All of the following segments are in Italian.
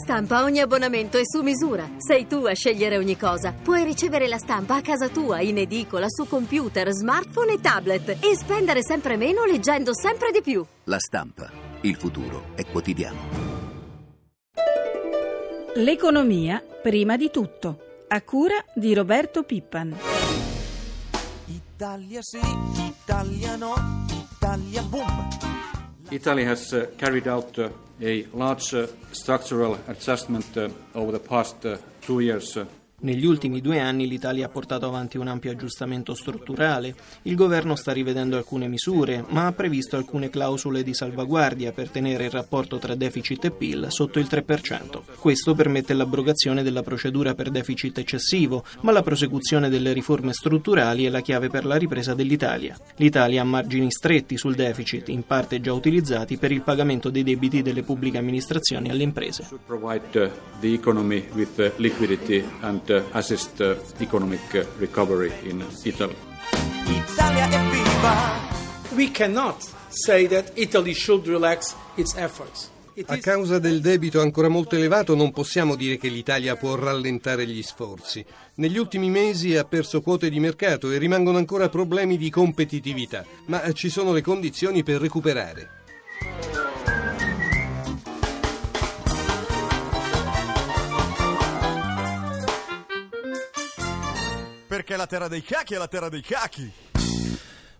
Stampa ogni abbonamento è su misura. Sei tu a scegliere ogni cosa. Puoi ricevere la stampa a casa tua, in edicola, su computer, smartphone e tablet e spendere sempre meno leggendo sempre di più. La stampa. Il futuro è quotidiano. L'economia prima di tutto. A cura di Roberto Pippan. Italia sì, Italia no, Italia boom. Italy has uh, carried out uh, a large uh, structural adjustment uh, over the past uh, two years. Negli ultimi due anni l'Italia ha portato avanti un ampio aggiustamento strutturale. Il governo sta rivedendo alcune misure, ma ha previsto alcune clausole di salvaguardia per tenere il rapporto tra deficit e PIL sotto il 3%. Questo permette l'abrogazione della procedura per deficit eccessivo, ma la prosecuzione delle riforme strutturali è la chiave per la ripresa dell'Italia. L'Italia ha margini stretti sul deficit, in parte già utilizzati per il pagamento dei debiti delle pubbliche amministrazioni alle imprese. Uh, assist economic uh, recovery in Italy. We cannot say that Italy should relax its efforts. A causa del debito ancora molto elevato non possiamo dire che l'Italia può rallentare gli sforzi. Negli ultimi mesi ha perso quote di mercato e rimangono ancora problemi di competitività, ma ci sono le condizioni per recuperare. Perché la terra dei cachi è la terra dei cachi.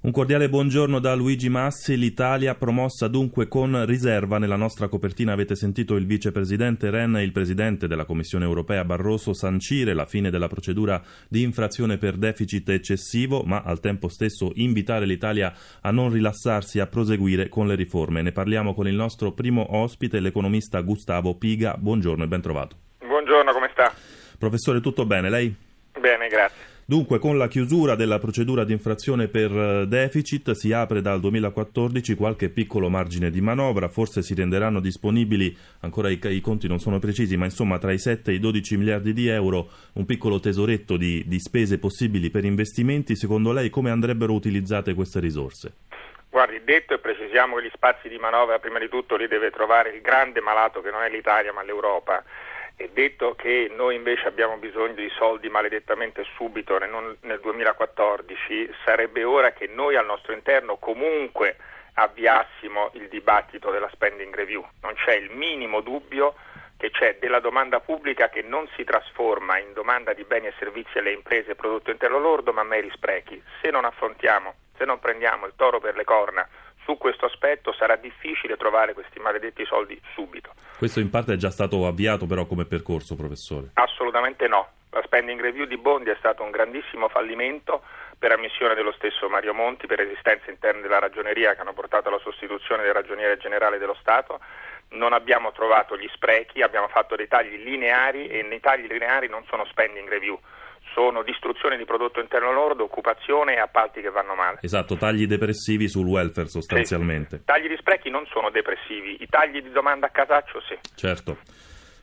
Un cordiale buongiorno da Luigi Massi. L'Italia promossa dunque con riserva. Nella nostra copertina avete sentito il vicepresidente Ren e il presidente della Commissione europea Barroso sancire la fine della procedura di infrazione per deficit eccessivo, ma al tempo stesso invitare l'Italia a non rilassarsi e a proseguire con le riforme. Ne parliamo con il nostro primo ospite, l'economista Gustavo Piga. Buongiorno e ben trovato. Buongiorno, come sta? Professore, tutto bene? Lei? Bene, grazie. Dunque, con la chiusura della procedura di infrazione per eh, deficit si apre dal 2014 qualche piccolo margine di manovra, forse si renderanno disponibili, ancora i, i conti non sono precisi, ma insomma tra i 7 e i 12 miliardi di euro, un piccolo tesoretto di, di spese possibili per investimenti. Secondo lei come andrebbero utilizzate queste risorse? Guardi, detto e precisiamo che gli spazi di manovra prima di tutto li deve trovare il grande malato che non è l'Italia ma l'Europa. E detto che noi invece abbiamo bisogno di soldi maledettamente subito, nel, non- nel 2014, sarebbe ora che noi al nostro interno comunque avviassimo il dibattito della spending review. Non c'è il minimo dubbio che c'è della domanda pubblica che non si trasforma in domanda di beni e servizi alle imprese e prodotto interno lordo, ma meri sprechi. Se non affrontiamo, se non prendiamo il toro per le corna su questo aspetto, sarà difficile trovare questi maledetti soldi subito. Questo in parte è già stato avviato però come percorso, professore. Assolutamente no. La spending review di Bondi è stato un grandissimo fallimento per ammissione dello stesso Mario Monti, per esistenze interne della ragioneria che hanno portato alla sostituzione del ragioniere generale dello Stato. Non abbiamo trovato gli sprechi, abbiamo fatto dei tagli lineari e nei tagli lineari non sono spending review, sono distruzione di prodotto interno lordo, occupazione e appalti che vanno male. Esatto, tagli depressivi sul welfare sostanzialmente. I tagli di sprechi non sono depressivi, i tagli di domanda a casaccio sì. Certo.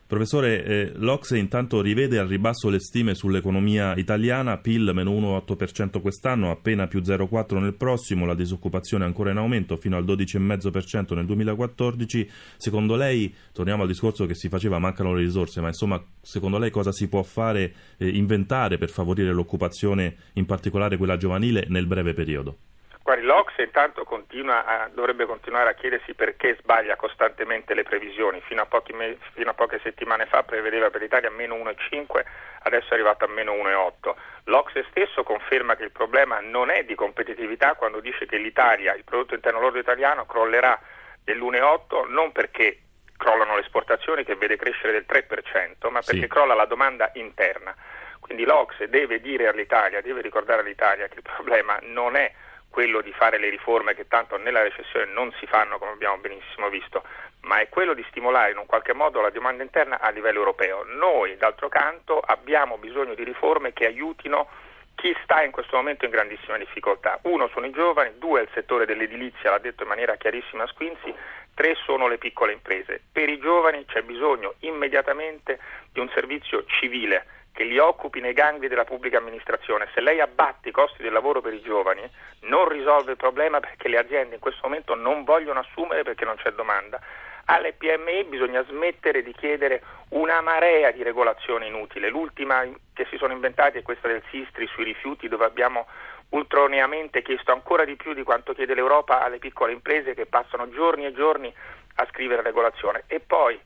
Professore, eh, l'Ocse intanto rivede al ribasso le stime sull'economia italiana, PIL meno 1,8% quest'anno, appena più 0,4% nel prossimo, la disoccupazione ancora in aumento fino al 12,5% nel 2014. Secondo lei, torniamo al discorso che si faceva, mancano le risorse, ma insomma, secondo lei cosa si può fare, eh, inventare per favorire l'occupazione, in particolare quella giovanile, nel breve periodo? Guardi, l'Ocse intanto a- dovrebbe continuare a chiedersi perché sbaglia costantemente le previsioni. Fino a, me- fino a poche settimane fa prevedeva per l'Italia meno 1,5, adesso è arrivato a meno 1,8. L'Ocse stesso conferma che il problema non è di competitività quando dice che l'Italia, il prodotto interno lordo italiano, crollerà dell'1,8 non perché crollano le esportazioni che vede crescere del 3%, ma perché Sì. crolla la domanda interna. Quindi l'Ocse deve dire all'Italia, deve ricordare all'Italia che il problema non è quello di fare le riforme che tanto nella recessione non si fanno, come abbiamo benissimo visto, ma è quello di stimolare in un qualche modo la domanda interna a livello europeo. Noi, d'altro canto, abbiamo bisogno di riforme che aiutino chi sta in questo momento in grandissima difficoltà. Uno sono i giovani, due è il settore dell'edilizia, l'ha detto in maniera chiarissima Squinzi, tre sono le piccole imprese. Per i giovani c'è bisogno immediatamente di un servizio civile che li occupi nei gangli della pubblica amministrazione. Se lei abbatti i costi del lavoro per i giovani, non risolve il problema perché le aziende in questo momento non vogliono assumere perché non c'è domanda. alle PMI bisogna smettere di chiedere una marea di regolazione inutile. L'ultima che si sono inventati è questa del Sistri sui rifiuti dove abbiamo ultroneamente chiesto ancora di più di quanto chiede l'Europa alle piccole imprese che passano giorni e giorni a scrivere regolazione. E poi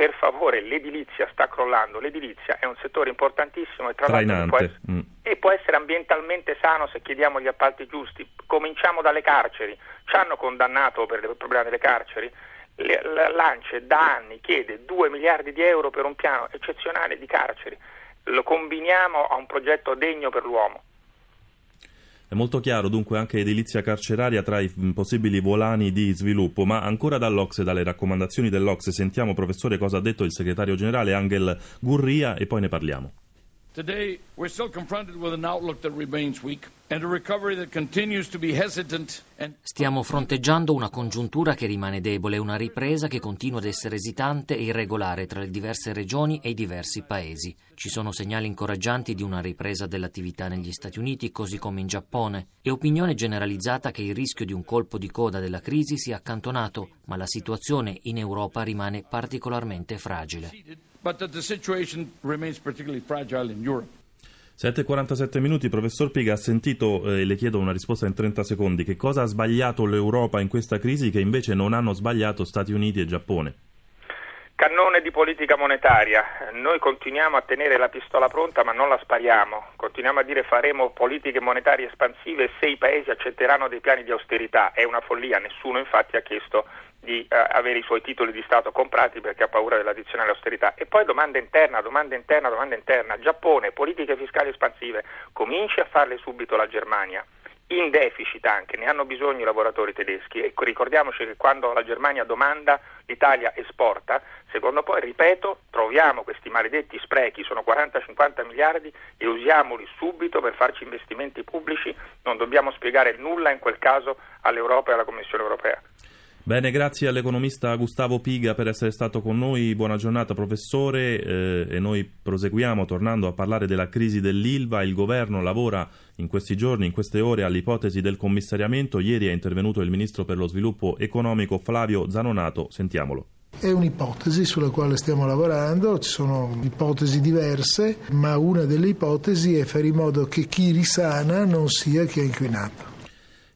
per favore, l'edilizia sta crollando, l'edilizia è un settore importantissimo e tra l'altro può essere, mm. e può essere ambientalmente sano se chiediamo gli appalti giusti. Cominciamo dalle carceri, ci hanno condannato per il problema delle carceri, l'ANCE da anni chiede 2 miliardi di euro per un piano eccezionale di carceri, lo combiniamo a un progetto degno per l'uomo. È molto chiaro dunque anche edilizia carceraria tra i possibili volani di sviluppo, ma ancora dall'Ocse, dalle raccomandazioni dell'Ocse, sentiamo professore cosa ha detto il segretario generale Angel Gurria e poi ne parliamo. Today, we're still confronted with an outlook that remains weak. Stiamo fronteggiando una congiuntura che rimane debole, una ripresa che continua ad essere esitante e irregolare tra le diverse regioni e i diversi paesi. Ci sono segnali incoraggianti di una ripresa dell'attività negli Stati Uniti, così come in Giappone, e opinione generalizzata che il rischio di un colpo di coda della crisi sia accantonato, ma la situazione in Europa rimane particolarmente fragile but that the situation remains particularly fragile in Europe. 7.47 minuti, professor Piga, ha sentito, e eh, le chiedo una risposta in 30 secondi, che cosa ha sbagliato l'Europa in questa crisi che invece non hanno sbagliato Stati Uniti e Giappone? Cannone di politica monetaria. Noi continuiamo a tenere la pistola pronta ma non la spariamo. Continuiamo a dire faremo politiche monetarie espansive se i paesi accetteranno dei piani di austerità. È una follia, nessuno infatti ha chiesto di eh, avere i suoi titoli di Stato comprati perché ha paura dell'addizionale austerità. E poi domanda interna, domanda interna, domanda interna. Giappone, politiche fiscali espansive, cominci a farle subito la Germania in deficit anche, ne hanno bisogno i lavoratori tedeschi. Ecco, ricordiamoci che quando la Germania domanda, l'Italia esporta, secondo poi, ripeto, troviamo questi maledetti sprechi, sono 40-50 miliardi e usiamoli subito per farci investimenti pubblici, non dobbiamo spiegare nulla in quel caso all'Europa e alla Commissione europea. Bene, grazie all'economista Gustavo Piga per essere stato con noi. Buona giornata professore eh, e noi proseguiamo tornando a parlare della crisi dell'Ilva. Il governo lavora in questi giorni, in queste ore, all'ipotesi del commissariamento. Ieri è intervenuto il ministro per lo sviluppo economico Flavio Zanonato. Sentiamolo. È un'ipotesi sulla quale stiamo lavorando, ci sono ipotesi diverse, ma una delle ipotesi è fare in modo che chi risana non sia chi ha inquinato.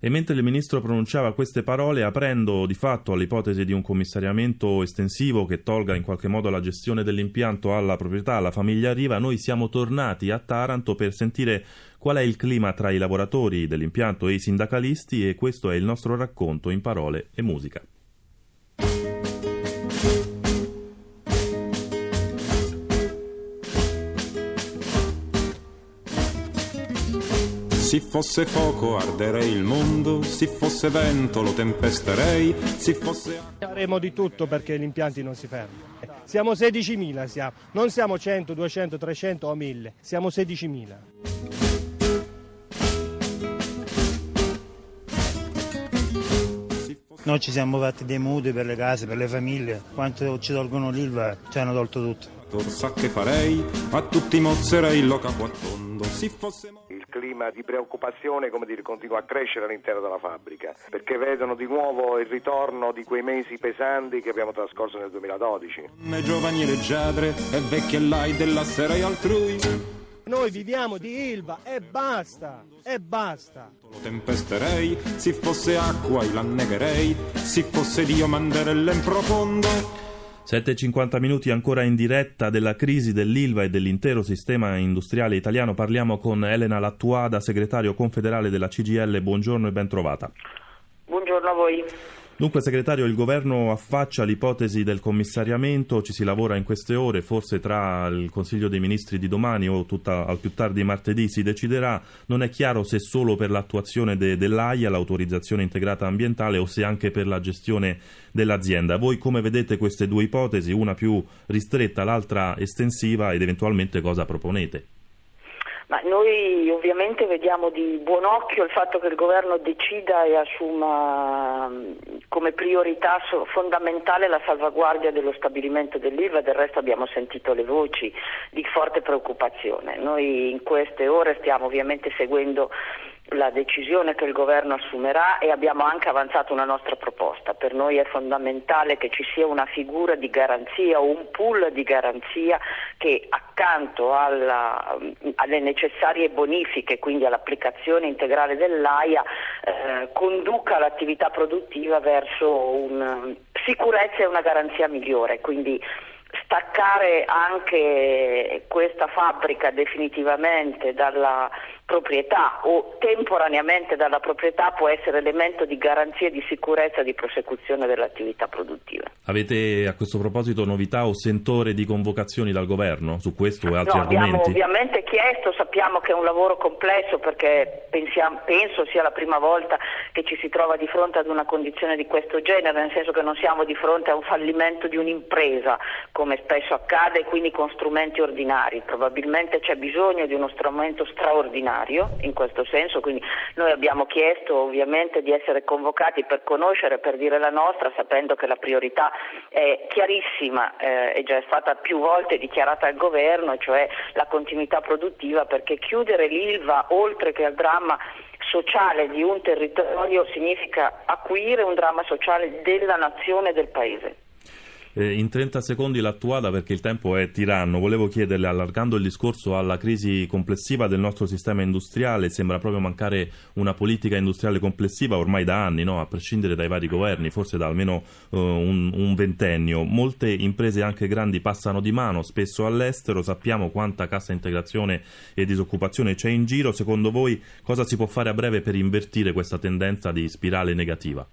E mentre il ministro pronunciava queste parole, aprendo di fatto all'ipotesi di un commissariamento estensivo che tolga in qualche modo la gestione dell'impianto alla proprietà, alla famiglia Riva, noi siamo tornati a Taranto per sentire qual è il clima tra i lavoratori dell'impianto e i sindacalisti e questo è il nostro racconto in parole e musica. Se fosse fuoco arderei il mondo, se fosse vento lo tempesterei, se fosse... Faremo di tutto perché gli impianti non si fermano. Siamo 16.000, siamo. non siamo 100, 200, 300 o 1000, siamo 16.000. Noi ci siamo fatti dei mutui per le case, per le famiglie, quanto ci tolgono l'ILVA ci hanno tolto tutto. Sa che farei, a tutti mozzerei lo capo a tondo, clima di preoccupazione dire, continua a crescere all'interno della fabbrica, perché vedono di nuovo il ritorno di quei mesi pesanti che abbiamo trascorso nel 2012. Ne giovani leggiadre e vecchie lai della sera e altrui. Noi viviamo di Ilva e basta, e basta. Lo tempesterei, se fosse acqua io l'annegherei, se fosse Dio manderelle in profondo. 7.50 minuti ancora in diretta della crisi dell'Ilva e dell'intero sistema industriale italiano. Parliamo con Elena Lattuada, segretario confederale della CGL. Buongiorno e ben trovata. Buongiorno a voi. Dunque, segretario, il governo affaccia l'ipotesi del commissariamento, ci si lavora in queste ore, forse tra il Consiglio dei Ministri di domani o tutta, al più tardi martedì si deciderà. Non è chiaro se solo per l'attuazione de, dell'AIA, l'autorizzazione integrata ambientale, o se anche per la gestione dell'azienda. Voi come vedete queste due ipotesi, una più ristretta, l'altra estensiva ed eventualmente cosa proponete? Ma noi ovviamente vediamo di buon occhio il fatto che il governo decida e assuma come priorità fondamentale la salvaguardia dello stabilimento dell'ILVA, del resto abbiamo sentito le voci di forte preoccupazione. Noi in queste ore stiamo ovviamente seguendo la decisione che il governo assumerà e abbiamo anche avanzato una nostra proposta. Per noi è fondamentale che ci sia una figura di garanzia o un pool di garanzia che accanto alla, alle necessarie bonifiche, quindi all'applicazione integrale dell'AIA, eh, conduca l'attività produttiva verso una sicurezza e una garanzia migliore. Quindi, staccare anche questa fabbrica definitivamente dalla proprietà o temporaneamente dalla proprietà può essere elemento di garanzia di sicurezza di prosecuzione dell'attività produttiva. Avete a questo proposito novità o sentore di convocazioni dal governo su questo e altri no, argomenti? Abbiamo ovviamente chiesto, sappiamo che è un lavoro complesso perché pensiamo, penso sia la prima volta che ci si trova di fronte ad una condizione di questo genere, nel senso che non siamo di fronte a un fallimento di un'impresa come spesso accade, quindi con strumenti ordinari. Probabilmente c'è bisogno di uno strumento straordinario in questo senso, quindi noi abbiamo chiesto ovviamente di essere convocati per conoscere, per dire la nostra, sapendo che la priorità è chiarissima eh, e già è stata più volte dichiarata al governo, cioè la continuità produttiva, perché chiudere l'ILVA oltre che al dramma sociale di un territorio significa acuire un dramma sociale della nazione e del paese. Eh, in 30 secondi l'attuata perché il tempo è tiranno. Volevo chiederle, allargando il discorso alla crisi complessiva del nostro sistema industriale, sembra proprio mancare una politica industriale complessiva ormai da anni, no? a prescindere dai vari governi, forse da almeno uh, un, un, ventennio. Molte imprese anche grandi passano di mano, spesso all'estero. Sappiamo quanta cassa integrazione e disoccupazione c'è in giro. Secondo voi cosa si può fare a breve per invertire questa tendenza di spirale negativa?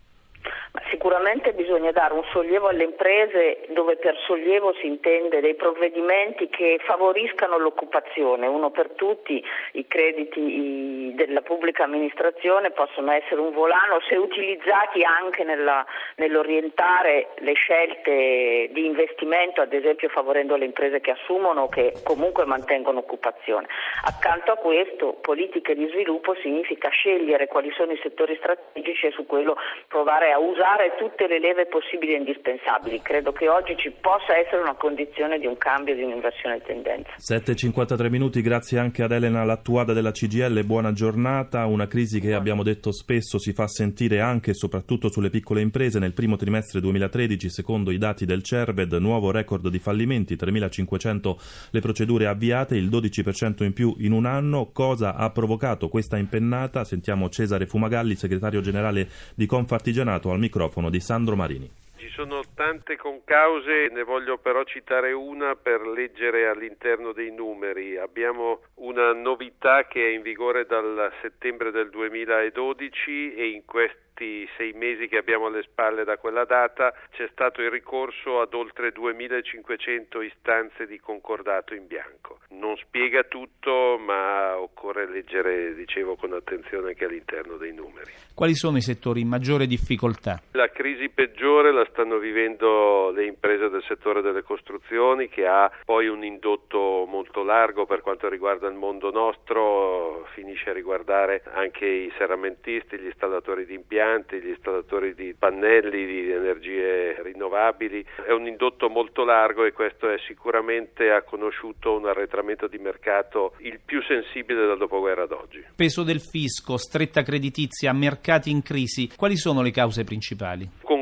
Sicuramente bisogna dare un sollievo alle imprese dove per sollievo si intende dei provvedimenti che favoriscano l'occupazione. Uno per tutti, i crediti della pubblica amministrazione possono essere un volano se utilizzati anche nella, nell'orientare le scelte di investimento, ad esempio favorendo le imprese che assumono o che comunque mantengono occupazione. Accanto a questo, politiche di sviluppo significa scegliere quali sono i settori strategici e su quello provare a usare tutte le leve possibili e indispensabili. Credo che oggi ci possa essere una condizione di un cambio, di un'inversione di tendenza. 7.53 minuti, grazie anche ad Elena Lattuada della CGL, buona giornata. Una crisi che abbiamo detto spesso si fa sentire anche e soprattutto sulle piccole imprese. Nel primo trimestre 2013, secondo i dati del CERVED, nuovo record di fallimenti, 3.500 le procedure avviate, il 12% in più in un anno. Cosa ha provocato questa impennata? Sentiamo Cesare Fumagalli, segretario generale di Confartigianato, al microfono di Sandro Marini. Ci sono tante concause, ne voglio però citare una per leggere all'interno dei numeri. Abbiamo una novità che è in vigore dal settembre del 2012 e in questo questi sei mesi che abbiamo alle spalle da quella data c'è stato il ricorso ad oltre 2500 istanze di concordato in bianco. Non spiega tutto, ma occorre leggere, dicevo, con attenzione anche all'interno dei numeri. Quali sono i settori in maggiore difficoltà? La crisi peggiore la stanno vivendo le imprese del settore delle costruzioni che ha poi un indotto molto largo per quanto riguarda il mondo nostro, finisce a riguardare anche i serramentisti, gli installatori di impianti impianti, gli installatori di pannelli di energie rinnovabili. È un indotto molto largo e questo è sicuramente ha conosciuto un arretramento di mercato il più sensibile dal dopoguerra ad oggi. Peso del fisco, stretta creditizia, mercati in crisi, quali sono le cause principali? Concorrono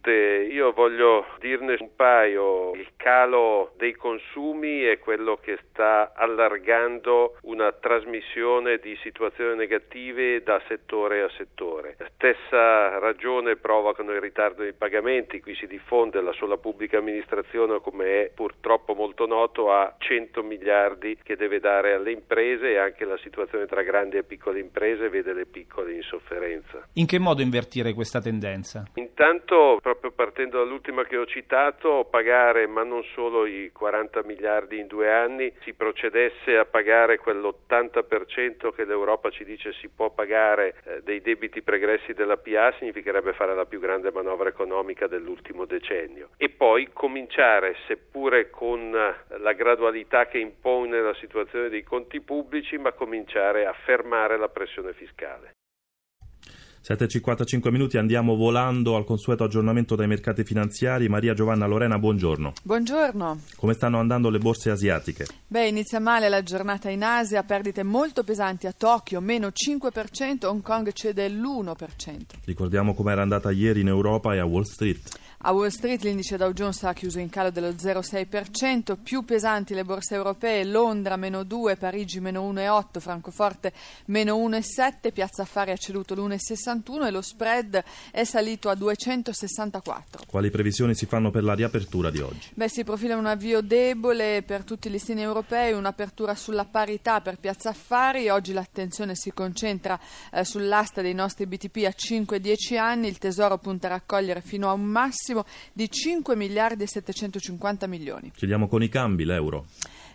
tutte, io voglio dirne un paio. Il calo dei consumi è quello che sta allargando una trasmissione di situazioni negative da settore a settore. Stessa ragione provocano il ritardo dei pagamenti, qui si diffonde la sola pubblica amministrazione come è purtroppo molto noto a 100 miliardi che deve dare alle imprese e anche la situazione tra grandi e piccole imprese vede le piccole in sofferenza. In che modo invertire questa tendenza? Intanto, proprio partendo dall'ultima che ho citato, pagare ma non solo i 40 miliardi in due anni, si procedesse a pagare quell'80% che l'Europa ci dice si può pagare eh, dei debiti pregressi della PA significherebbe fare la più grande manovra economica dell'ultimo decennio e poi cominciare, seppure con la gradualità che impone la situazione dei conti pubblici, ma cominciare a fermare la pressione fiscale. 7.55 minuti, andiamo volando al consueto aggiornamento dai mercati finanziari. Maria Giovanna Lorena, buongiorno. Buongiorno. Come stanno andando le borse asiatiche? Beh, inizia male la giornata in Asia, perdite molto pesanti a Tokyo, meno 5%, Hong Kong cede l'1%. Ricordiamo com'era andata ieri in Europa e a Wall Street. A Wall Street l'indice Dow Jones ha chiuso in calo dello 0,6%, più pesanti le borse europee, Londra meno 2, Parigi meno 1,8, Francoforte meno 1,7, Piazza Affari ha ceduto l'1,61 e lo spread è salito a 264. Quali previsioni si fanno per la riapertura di oggi? Beh, si profila un avvio debole per tutti i listini europei, un'apertura sulla parità per Piazza Affari, oggi l'attenzione si concentra eh, sull'asta dei nostri BTP a 5-10 anni, il Tesoro punta a raccogliere fino a un massimo di 5 miliardi e 750 milioni. Chiediamo con i cambi l'euro.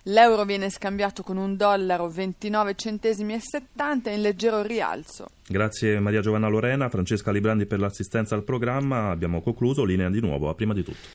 L'euro viene scambiato con un dollaro 29 centesimi e 70 in leggero rialzo. Grazie Maria Giovanna Lorena, Francesca Librandi per l'assistenza al programma. Abbiamo concluso, linea di nuovo a prima di tutto.